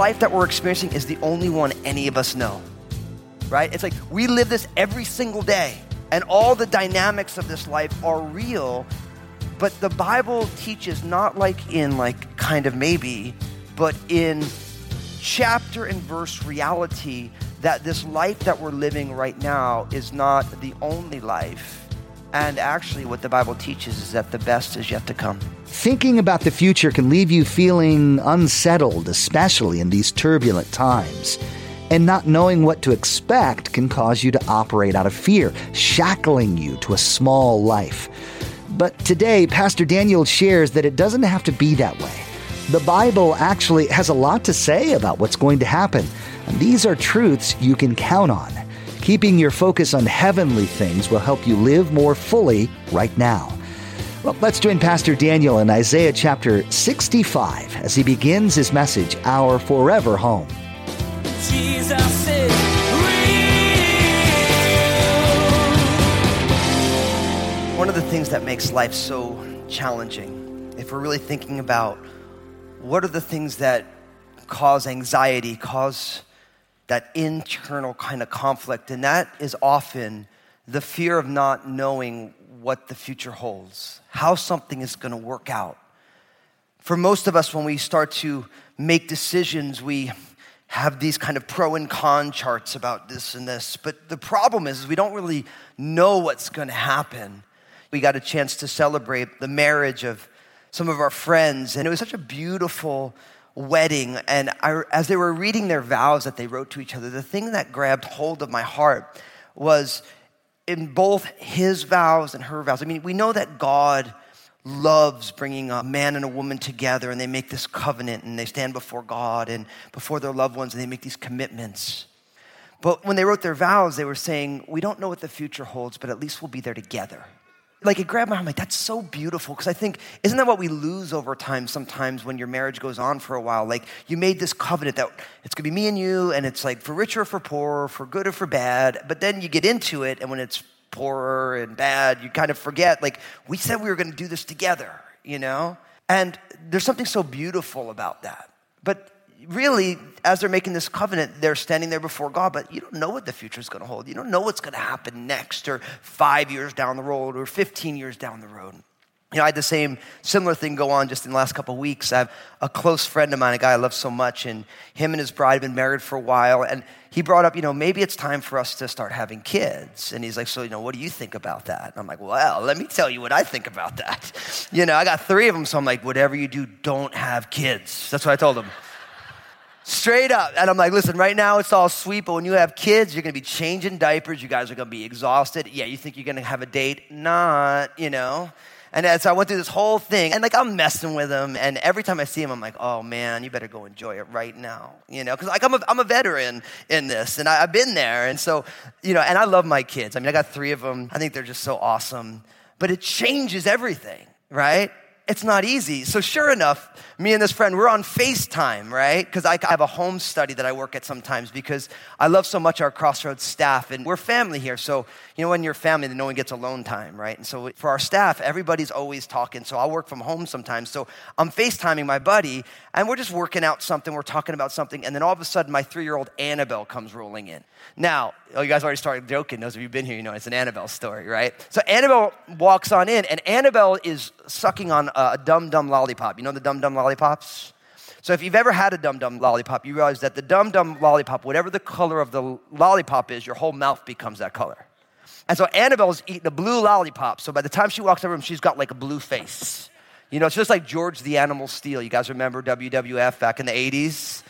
life that we're experiencing is the only one any of us know, right? It's like we live this every single day, and all the dynamics of this life are real. But the Bible teaches not like in like kind of maybe, but in chapter and verse reality that this life that we're living right now is not the only life. And actually, what the Bible teaches is that the best is yet to come. Thinking about the future can leave you feeling unsettled, especially in these turbulent times. And not knowing what to expect can cause you to operate out of fear, shackling you to a small life. But today, Pastor Daniel shares that it doesn't have to be that way. The Bible actually has a lot to say about what's going to happen, and these are truths you can count on. Keeping your focus on heavenly things will help you live more fully right now. Well, let's join Pastor Daniel in Isaiah chapter 65 as he begins his message, Our Forever Home. One of the things that makes life so challenging, if we're really thinking about what are the things that cause anxiety, cause that internal kind of conflict, and that is often the fear of not knowing what the future holds, how something is going to work out. For most of us, when we start to make decisions, we have these kind of pro and con charts about this and this. But the problem is, we don't really know what's going to happen. We got a chance to celebrate the marriage of some of our friends, and it was such a beautiful wedding. And I, as they were reading their vows that they wrote to each other, the thing that grabbed hold of my heart was in both his vows and her vows. I mean, we know that God loves bringing a man and a woman together and they make this covenant and they stand before God and before their loved ones and they make these commitments. But when they wrote their vows, they were saying, We don't know what the future holds, but at least we'll be there together. Like it grabbed my heart. I'm like, that's so beautiful. Because I think, isn't that what we lose over time sometimes when your marriage goes on for a while? Like you made this covenant that it's gonna be me and you, and it's like for richer or for poorer, for good or for bad. But then you get into it, and when it's poorer and bad, you kind of forget, like, we said we were gonna do this together, you know? And there's something so beautiful about that. But really, as they're making this covenant, they're standing there before God, but you don't know what the future is going to hold. You don't know what's going to happen next, or five years down the road, or 15 years down the road. You know, I had the same similar thing go on just in the last couple of weeks. I have a close friend of mine, a guy I love so much, and him and his bride have been married for a while. And he brought up, you know, maybe it's time for us to start having kids. And he's like, so, you know, what do you think about that? And I'm like, well, let me tell you what I think about that. You know, I got three of them, so I'm like, whatever you do, don't have kids. That's what I told him. Straight up. And I'm like, listen, right now it's all sweet, but when you have kids, you're gonna be changing diapers. You guys are gonna be exhausted. Yeah, you think you're gonna have a date? Not, you know. And as I went through this whole thing, and like I'm messing with him, and every time I see him, I'm like, oh man, you better go enjoy it right now, you know, because like I'm a, I'm a veteran in this, and I, have been there, and so, you know, and I love my kids. I mean, I got three of them. I think they're just so awesome, but it changes everything, right? It's not easy. So, sure enough, me and this friend, we're on FaceTime, right? Because I have a home study that I work at sometimes because I love so much our Crossroads staff and we're family here. So, you know, when you're family, then no one gets alone time, right? And so for our staff, everybody's always talking. So I'll work from home sometimes. So I'm FaceTiming my buddy and we're just working out something. We're talking about something. And then all of a sudden, my three year old Annabelle comes rolling in. Now, oh, you guys already started joking. Those of you who've been here, you know it's an Annabelle story, right? So Annabelle walks on in and Annabelle is sucking on a Dum Dum lollipop. You know the Dum Dum lollipops? So if you've ever had a Dum Dum lollipop, you realize that the Dum Dum lollipop, whatever the color of the lollipop is, your whole mouth becomes that color. And so Annabelle's eating a blue lollipop. So by the time she walks in the room, she's got like a blue face. You know, it's just like George the Animal Steele. You guys remember WWF back in the 80s?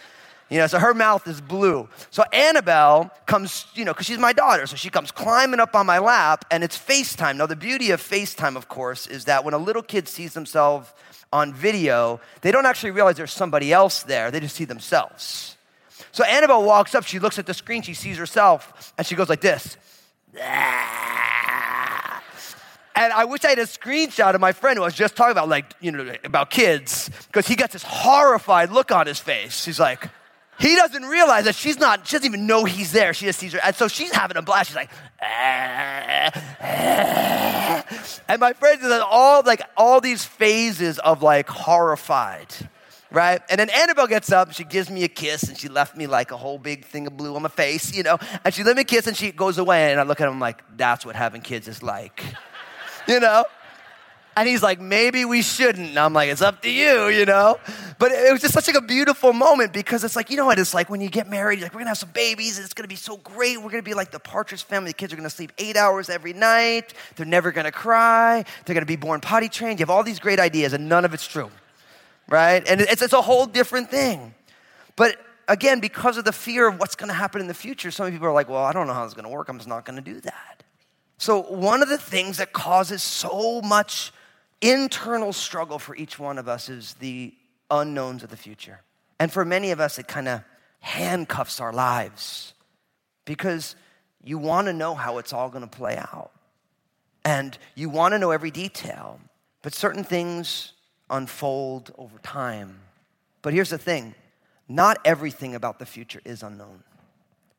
You know, so her mouth is blue. So Annabelle comes, you know, because she's my daughter. So she comes climbing up on my lap and it's FaceTime. Now, the beauty of FaceTime, of course, is that when a little kid sees themselves on video, they don't actually realize there's somebody else there. They just see themselves. So Annabelle walks up, she looks at the screen, she sees herself, and she goes like this. And I wish I had a screenshot of my friend who I was just talking about, like, you know, about kids, because he got this horrified look on his face. He's like, he doesn't realize that she's not, she doesn't even know he's there. She just sees her. And so she's having a blast. She's like, "Ah, ah." and my friends is all like all these phases of like horrified, right? And then Annabelle gets up, she gives me a kiss, and she left me like a whole big thing of blue on my face, you know? And she let me kiss and she goes away. And I look at him like, that's what having kids is like, you know? And he's like, maybe we shouldn't. And I'm like, it's up to you, you know? But it was just such like a beautiful moment because it's like, you know what it's like when you get married, you're like, we're gonna have some babies, and it's gonna be so great. We're gonna be like the Partridge family. The kids are gonna sleep eight hours every night. They're never gonna cry. They're gonna be born potty trained. You have all these great ideas, and none of it's true, right? And it's, it's a whole different thing. But again, because of the fear of what's gonna happen in the future, some people are like, well, I don't know how it's gonna work. I'm just not gonna do that. So, one of the things that causes so much internal struggle for each one of us is the unknowns of the future. And for many of us, it kind of handcuffs our lives because you want to know how it's all going to play out. And you want to know every detail. But certain things unfold over time. But here's the thing not everything about the future is unknown.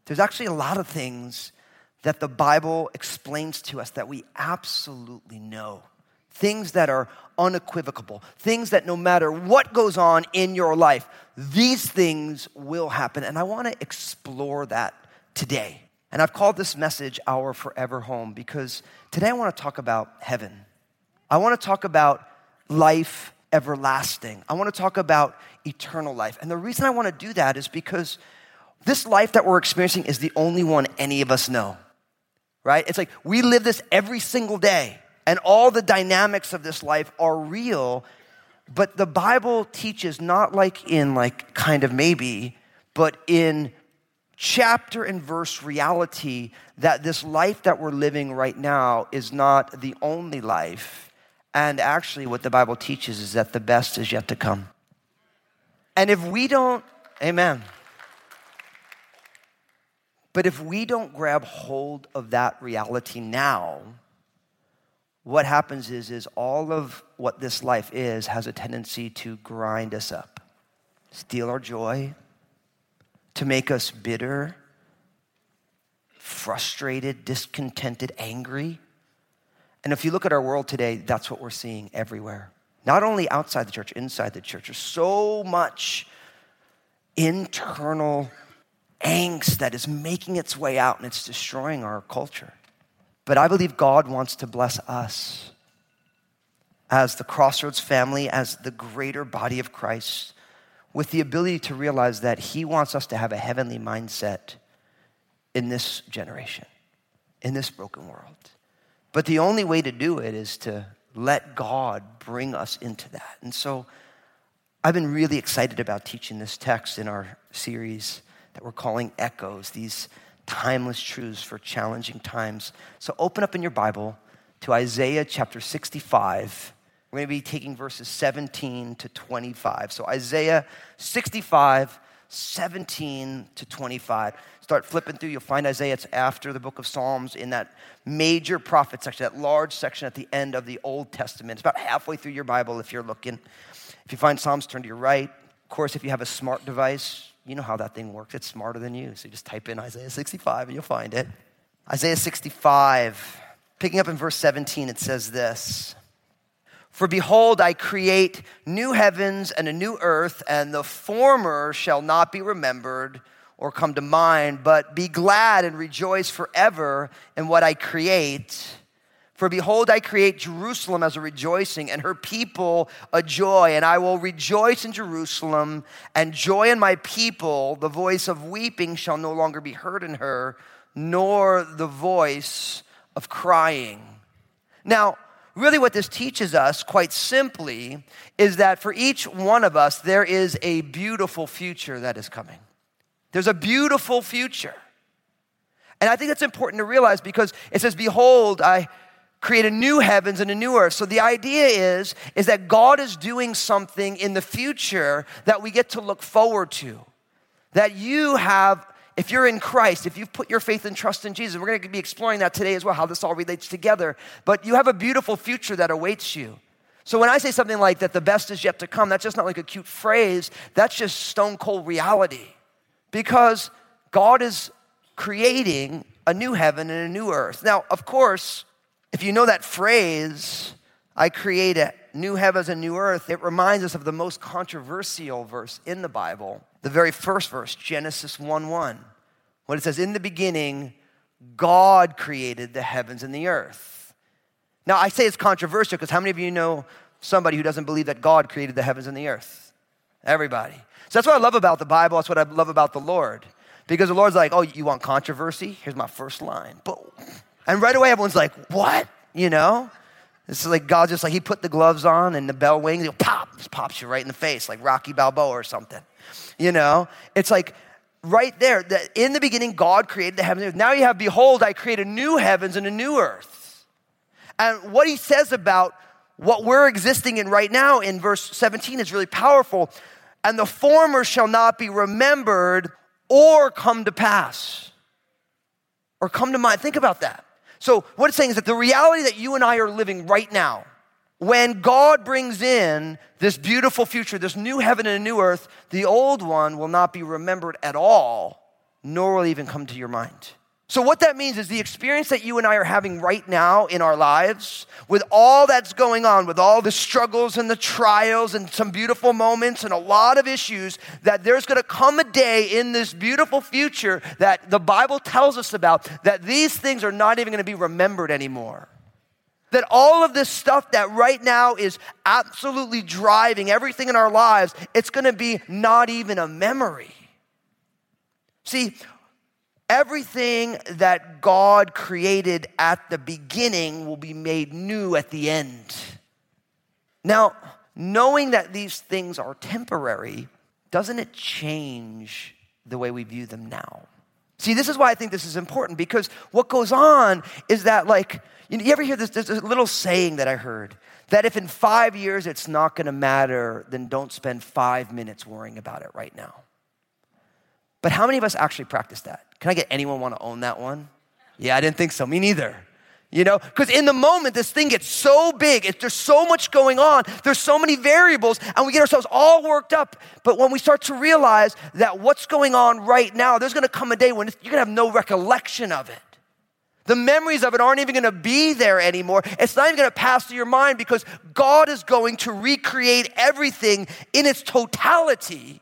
There's actually a lot of things that the Bible explains to us that we absolutely know things that are unequivocal, things that no matter what goes on in your life, these things will happen. And I want to explore that today. And I've called this message Our Forever Home because today I want to talk about heaven. I want to talk about life everlasting. I want to talk about eternal life. And the reason I want to do that is because this life that we're experiencing is the only one any of us know, right? It's like we live this every single day and all the dynamics of this life are real but the bible teaches not like in like kind of maybe but in chapter and verse reality that this life that we're living right now is not the only life. And actually what the bible teaches is that the best is yet to come. And if we don't amen. But if we don't grab hold of that reality now what happens is, is all of what this life is has a tendency to grind us up, steal our joy, to make us bitter, frustrated, discontented, angry. And if you look at our world today, that's what we're seeing everywhere. Not only outside the church, inside the church. There's so much internal angst that is making its way out and it's destroying our culture. But I believe God wants to bless us as the Crossroads family, as the greater body of Christ, with the ability to realize that He wants us to have a heavenly mindset in this generation, in this broken world. But the only way to do it is to let God bring us into that. And so I've been really excited about teaching this text in our series that we're calling Echoes, these timeless truths for challenging times. So open up in your Bible to Isaiah chapter 65. We're going to be taking verses 17 to 25. So Isaiah 65, 17 to 25. Start flipping through, you'll find Isaiah. It's after the book of Psalms in that major prophet section, that large section at the end of the Old Testament. It's about halfway through your Bible if you're looking. If you find Psalms, turn to your right. Of course, if you have a smart device, you know how that thing works. It's smarter than you. So you just type in Isaiah 65 and you'll find it. Isaiah 65, picking up in verse 17, it says this For behold, I create new heavens and a new earth, and the former shall not be remembered or come to mind, but be glad and rejoice forever in what I create. For behold, I create Jerusalem as a rejoicing, and her people a joy. And I will rejoice in Jerusalem and joy in my people. The voice of weeping shall no longer be heard in her, nor the voice of crying. Now, really, what this teaches us, quite simply, is that for each one of us, there is a beautiful future that is coming. There's a beautiful future. And I think that's important to realize because it says, Behold, I create a new heavens and a new earth. So the idea is is that God is doing something in the future that we get to look forward to. That you have if you're in Christ, if you've put your faith and trust in Jesus, we're going to be exploring that today as well, how this all relates together. But you have a beautiful future that awaits you. So when I say something like that, the best is yet to come, that's just not like a cute phrase, that's just stone cold reality. Because God is creating a new heaven and a new earth. Now, of course, if you know that phrase, I create a new heavens and new earth, it reminds us of the most controversial verse in the Bible, the very first verse, Genesis 1 1. When it says, In the beginning, God created the heavens and the earth. Now, I say it's controversial because how many of you know somebody who doesn't believe that God created the heavens and the earth? Everybody. So that's what I love about the Bible. That's what I love about the Lord. Because the Lord's like, oh, you want controversy? Here's my first line. Boom. And right away, everyone's like, what? You know? It's like God just like, he put the gloves on and the bell wings, he pop, just pops you right in the face, like Rocky Balboa or something. You know? It's like, right there, that in the beginning, God created the heavens and earth. Now you have, behold, I create a new heavens and a new earth. And what he says about what we're existing in right now in verse 17 is really powerful. And the former shall not be remembered or come to pass or come to mind. Think about that. So, what it's saying is that the reality that you and I are living right now, when God brings in this beautiful future, this new heaven and a new earth, the old one will not be remembered at all, nor will even come to your mind. So, what that means is the experience that you and I are having right now in our lives, with all that's going on, with all the struggles and the trials and some beautiful moments and a lot of issues, that there's gonna come a day in this beautiful future that the Bible tells us about that these things are not even gonna be remembered anymore. That all of this stuff that right now is absolutely driving everything in our lives, it's gonna be not even a memory. See, Everything that God created at the beginning will be made new at the end. Now, knowing that these things are temporary, doesn't it change the way we view them now? See, this is why I think this is important because what goes on is that, like, you, ever hear this? A little saying that I heard that if in five years it's not gonna matter, then don't spend five minutes worrying about it right now. But how many of us actually practice that? Can I get anyone want to own that one? Yeah, I didn't think so. Me neither. You know, because in the moment, this thing gets so big, it, there's so much going on, there's so many variables, and we get ourselves all worked up. But when we start to realize that what's going on right now, there's gonna come a day when you're gonna have no recollection of it. The memories of it aren't even gonna be there anymore. It's not even gonna pass through your mind because God is going to recreate everything in its totality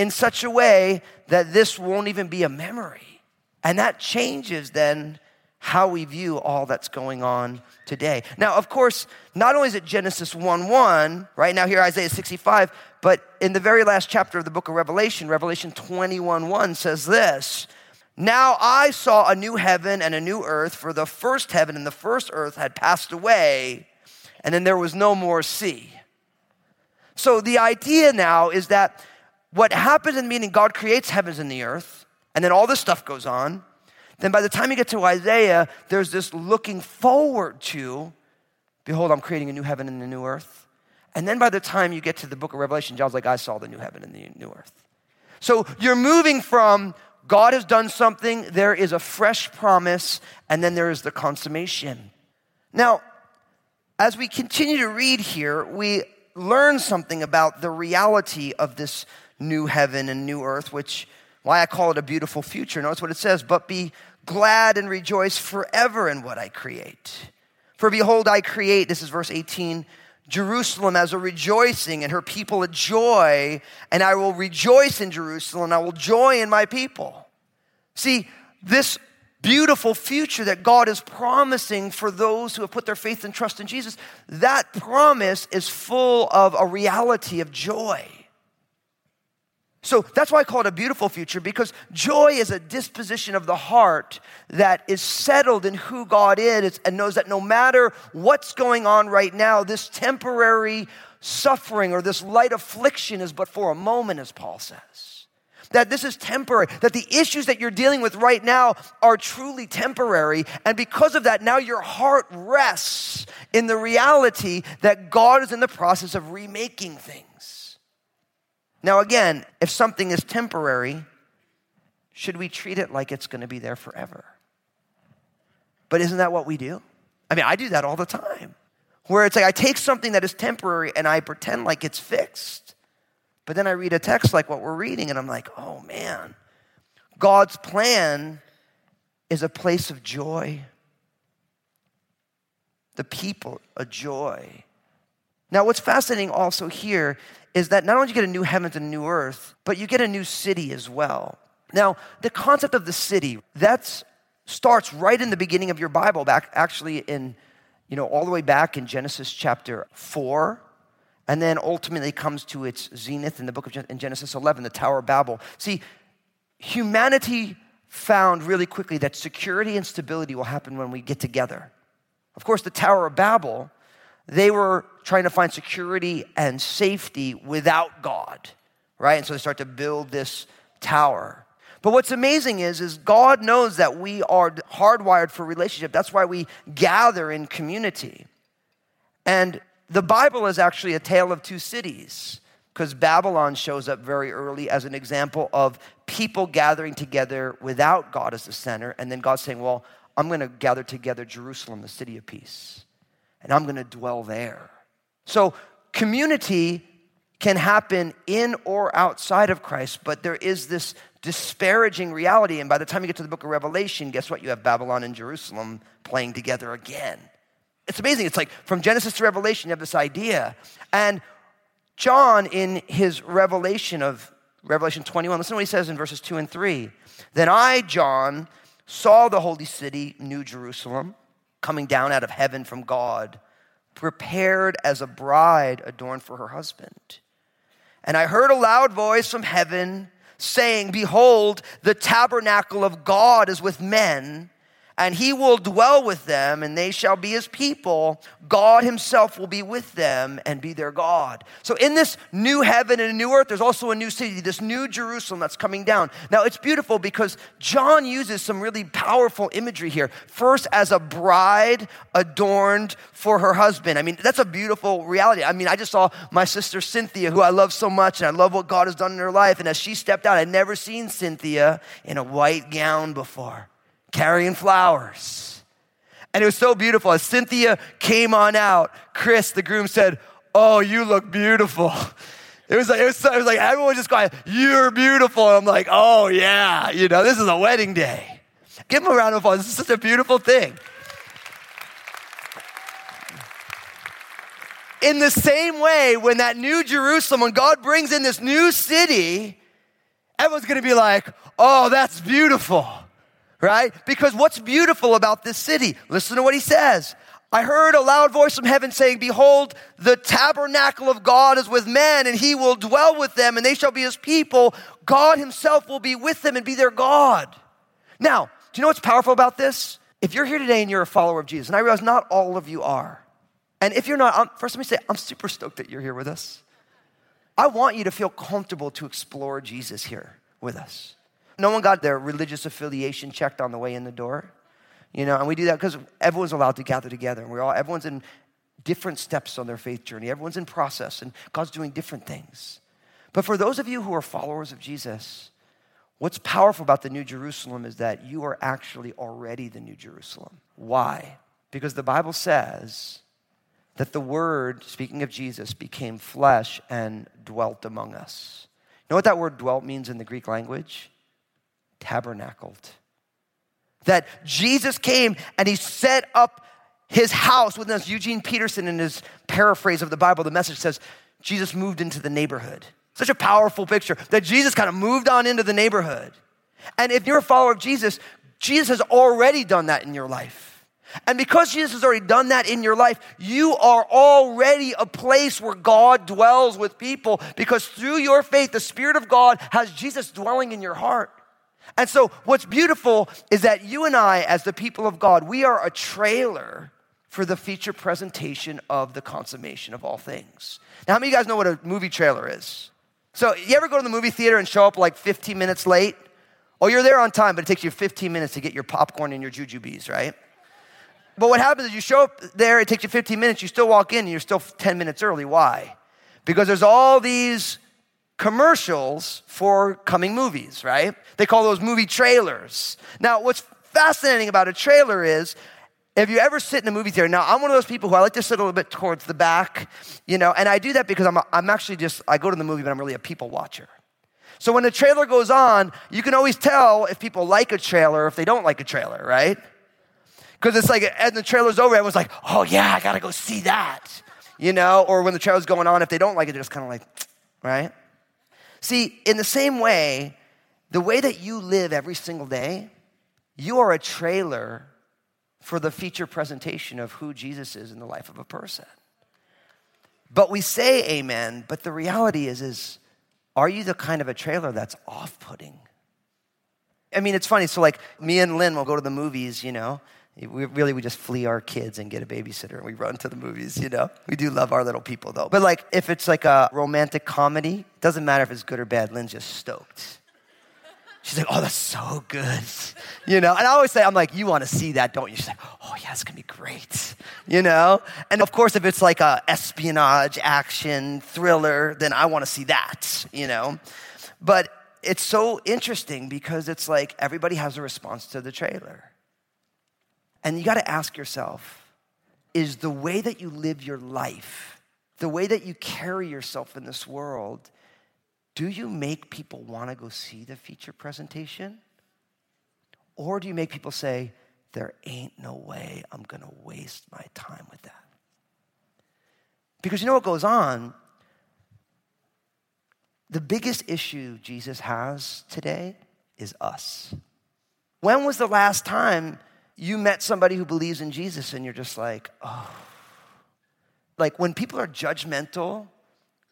in such a way that this won't even be a memory. And that changes then how we view all that's going on today. Now, of course, not only is it Genesis 1 1, right now here Isaiah 65, but in the very last chapter of the book of Revelation, Revelation 21 1 says this Now I saw a new heaven and a new earth, for the first heaven and the first earth had passed away, and then there was no more sea. So the idea now is that what happens in the meaning, God creates heavens and the earth, and then all this stuff goes on. Then by the time you get to Isaiah, there's this looking forward to, behold, I'm creating a new heaven and a new earth. And then by the time you get to the book of Revelation, John's like, I saw the new heaven and the new earth. So you're moving from God has done something, there is a fresh promise, and then there is the consummation. Now, as we continue to read here, we learn something about the reality of this new heaven and new earth, which why I call it a beautiful future. Notice what it says, but be glad and rejoice forever in what I create. For behold, I create, this is verse 18, Jerusalem as a rejoicing and her people a joy, and I will rejoice in Jerusalem, and I will joy in my people. See, this beautiful future that God is promising for those who have put their faith and trust in Jesus, that promise is full of a reality of joy. So that's why I call it a beautiful future because joy is a disposition of the heart that is settled in who God is and knows that no matter what's going on right now, this temporary suffering or this light affliction is but for a moment, as Paul says. That this is temporary, that the issues that you're dealing with right now are truly temporary. And because of that, now your heart rests in the reality that God is in the process of remaking things. Now, again, if something is temporary, should we treat it like it's going to be there forever? But isn't that what we do? I mean, I do that all the time. Where it's like I take something that is temporary and I pretend like it's fixed. But then I read a text like what we're reading and I'm like, oh man, God's plan is a place of joy. The people, a joy. Now, what's fascinating also here is that not only do you get a new heavens and a new earth, but you get a new city as well. Now, the concept of the city, that starts right in the beginning of your Bible, back actually in, you know, all the way back in Genesis chapter 4, and then ultimately comes to its zenith in the book of Gen- in Genesis 11, the Tower of Babel. See, humanity found really quickly that security and stability will happen when we get together. Of course, the Tower of Babel, they were trying to find security and safety without God, right? And so they start to build this tower. But what's amazing is, is God knows that we are hardwired for relationship. That's why we gather in community. And the Bible is actually a tale of two cities because Babylon shows up very early as an example of people gathering together without God as the center, and then God saying, Well, I'm going to gather together Jerusalem, the city of peace, and I'm going to dwell there. So, community can happen in or outside of Christ, but there is this disparaging reality. And by the time you get to the book of Revelation, guess what? You have Babylon and Jerusalem playing together again. It's amazing. It's like from Genesis to Revelation, you have this idea. And John, in his revelation of Revelation 21, listen to what he says in verses 2 and 3. Then I, John, saw the holy city, New Jerusalem, coming down out of heaven from God, prepared as a bride adorned for her husband. And I heard a loud voice from heaven saying, Behold, the tabernacle of God is with men and he will dwell with them, and they shall be his people. God himself will be with them and be their God. So, in this new heaven and a new earth, there's also a new city, this new Jerusalem that's coming down. Now, it's beautiful because John uses some really powerful imagery here. First, as a bride adorned for her husband. I mean, that's a beautiful reality. I mean, I just saw my sister Cynthia, who I love so much, and I love what God has done in her life. And as she stepped out, I'd never seen Cynthia in a white gown before carrying flowers. And it was so beautiful. As Cynthia came on out, Chris, the groom, said, Oh, you look beautiful. It was like, it was, it was like everyone just going, You're beautiful. And I'm like, Oh, yeah, you know, this is a wedding day. Give him a round of applause. This is such a beautiful thing. In the same way, when that new Jerusalem, when God brings in this new city, everyone's gonna be like, Oh, that's beautiful right? Because what's beautiful about this city? Listen to what he says. I heard a loud voice from heaven saying, Behold, the tabernacle of God is with men, and he will dwell with them, and they shall be his people. God himself will be with them and be their God. Now, do you know what's powerful about this? If you're here today and you're a follower of Jesus, and I realize not all of you are, and if you're not, I'm, first let me say, I'm super stoked that you're here with us. I want you to feel comfortable to explore Jesus here with us. No one got their religious affiliation checked on the way in the door. You know, and we do that because everyone's allowed to gather together. And we're all, everyone's in different steps on their faith journey. Everyone's in process, and God's doing different things. But for those of you who are followers of Jesus, what's powerful about the New Jerusalem is that you are actually already the New Jerusalem. Why? Because the Bible says that the Word, speaking of Jesus, became flesh and dwelt among us. You know what that word dwelt means in the Greek language? Tabernacled. That Jesus came and he set up his house with us. Eugene Peterson, in his paraphrase of the Bible, the message says, Jesus moved into the neighborhood. Such a powerful picture that Jesus kind of moved on into the neighborhood. And if you're a follower of Jesus, Jesus has already done that in your life. And because Jesus has already done that in your life, you are already a place where God dwells with people because through your faith, the Spirit of God has Jesus dwelling in your heart. And so, what's beautiful is that you and I, as the people of God, we are a trailer for the feature presentation of the consummation of all things. Now, how many of you guys know what a movie trailer is? So, you ever go to the movie theater and show up like 15 minutes late? Oh, you're there on time, but it takes you 15 minutes to get your popcorn and your jujubes, right? But what happens is you show up there, it takes you 15 minutes, you still walk in, and you're still 10 minutes early. Why? Because there's all these commercials for coming movies, right? They call those movie trailers. Now, what's fascinating about a trailer is if you ever sit in a movie theater, now I'm one of those people who I like to sit a little bit towards the back, you know, and I do that because I'm, I'm actually just, I go to the movie, but I'm really a people watcher. So when the trailer goes on, you can always tell if people like a trailer or if they don't like a trailer, right? Because it's like, and the trailer's over, everyone's like, oh yeah, I gotta go see that, you know? Or when the trailer's going on, if they don't like it, they're just kind of like, right? See, in the same way, the way that you live every single day, you are a trailer for the feature presentation of who Jesus is in the life of a person. But we say amen, but the reality is is are you the kind of a trailer that's off-putting? I mean, it's funny. So like me and Lynn will go to the movies, you know. We really we just flee our kids and get a babysitter and we run to the movies, you know. We do love our little people though. But like if it's like a romantic comedy, doesn't matter if it's good or bad, Lynn's just stoked. She's like, oh, that's so good. You know, and I always say, I'm like, you want to see that, don't you? She's like, oh, yeah, it's going to be great. You know? And of course, if it's like a espionage, action, thriller, then I want to see that, you know? But it's so interesting because it's like everybody has a response to the trailer. And you got to ask yourself, is the way that you live your life, the way that you carry yourself in this world, do you make people want to go see the feature presentation? Or do you make people say, there ain't no way I'm going to waste my time with that? Because you know what goes on? The biggest issue Jesus has today is us. When was the last time you met somebody who believes in Jesus and you're just like, oh. Like when people are judgmental,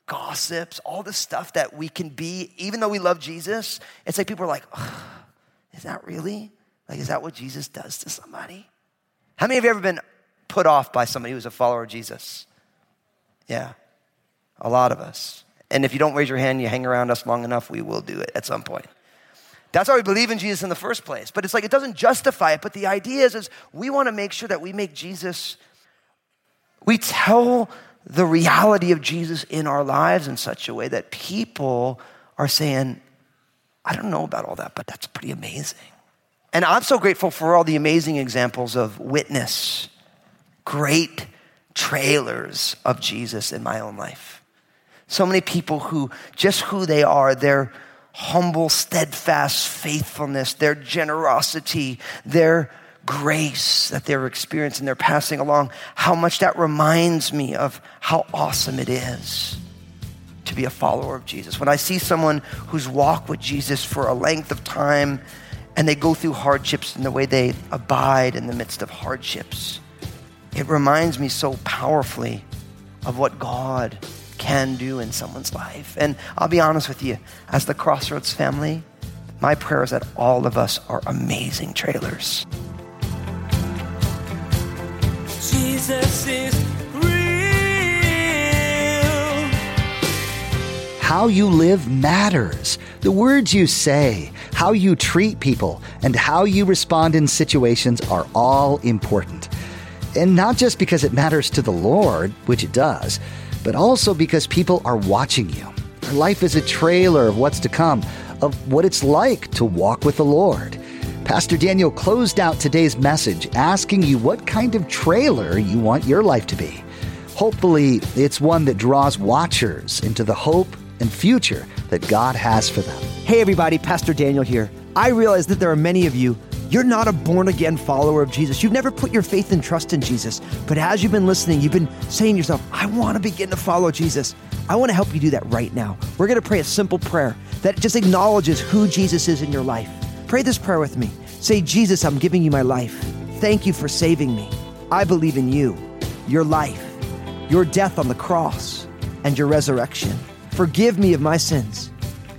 gossips, all the stuff that we can be, even though we love Jesus, it's like people are like, oh, is that really? Like, is that what Jesus does to somebody? How many of you ever been put off by somebody who's a follower of Jesus? Yeah, a lot of us. And if you don't raise your hand, you hang around us long enough, we will do it at some point. That's why we believe in Jesus in the first place. But it's like it doesn't justify it. But the idea is, is we want to make sure that we make Jesus, we tell the reality of Jesus in our lives in such a way that people are saying, I don't know about all that, but that's pretty amazing. And I'm so grateful for all the amazing examples of witness, great trailers of Jesus in my own life. So many people who, just who they are, they're humble, steadfast faithfulness, their generosity, their grace that they're experiencing, they're passing along, how much that reminds me of how awesome it is to be a follower of Jesus. When I see someone who's walked with Jesus for a length of time and they go through hardships in the way they abide in the midst of hardships, it reminds me so powerfully of what God can do in someone's life. And I'll be honest with you, as the Crossroads family, my prayer is that all of us are amazing trailers. Jesus is real. How you live matters. The words you say, how you treat people, and how you respond in situations are all important. And not just because it matters to the Lord, which it does, but also because people are watching you. Our life is a trailer of what's to come, of what it's like to walk with the Lord. Pastor Daniel closed out today's message asking you what kind of trailer you want your life to be. Hopefully, it's one that draws watchers into the hope and future that God has for them. Hey, everybody, Pastor Daniel here. I realize that there are many of you, you're not a born again follower of Jesus. You've never put your faith and trust in Jesus. But as you've been listening, you've been saying to yourself, I want to begin to follow Jesus. I want to help you do that right now. We're going to pray a simple prayer that just acknowledges who Jesus is in your life. Pray this prayer with me. Say, Jesus, I'm giving you my life. Thank you for saving me. I believe in you, your life, your death on the cross, and your resurrection. Forgive me of my sins.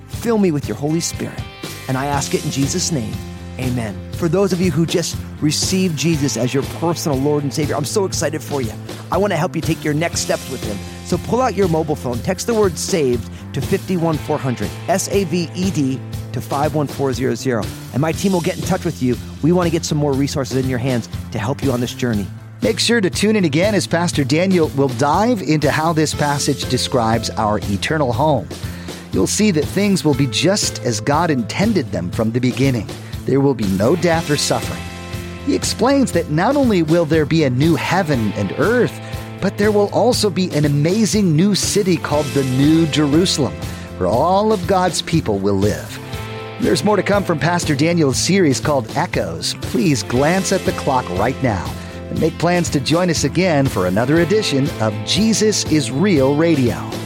Fill me with your Holy Spirit. And I ask it in Jesus' name. Amen. For those of you who just received Jesus as your personal Lord and Savior, I'm so excited for you. I want to help you take your next steps with Him. So pull out your mobile phone, text the word saved to 51400, S A V E D to 51400, and my team will get in touch with you. We want to get some more resources in your hands to help you on this journey. Make sure to tune in again as Pastor Daniel will dive into how this passage describes our eternal home. you'll see that things will be just as God intended them from the beginning. There will be no death or suffering. He explains that not only will there be a new heaven and earth, but there will also be an amazing new city called the New Jerusalem, where all of God's people will live. There's more to come from Pastor Daniel's series called Echoes. Please glance at the clock right now and make plans to join us again for another edition of Jesus is Real Radio.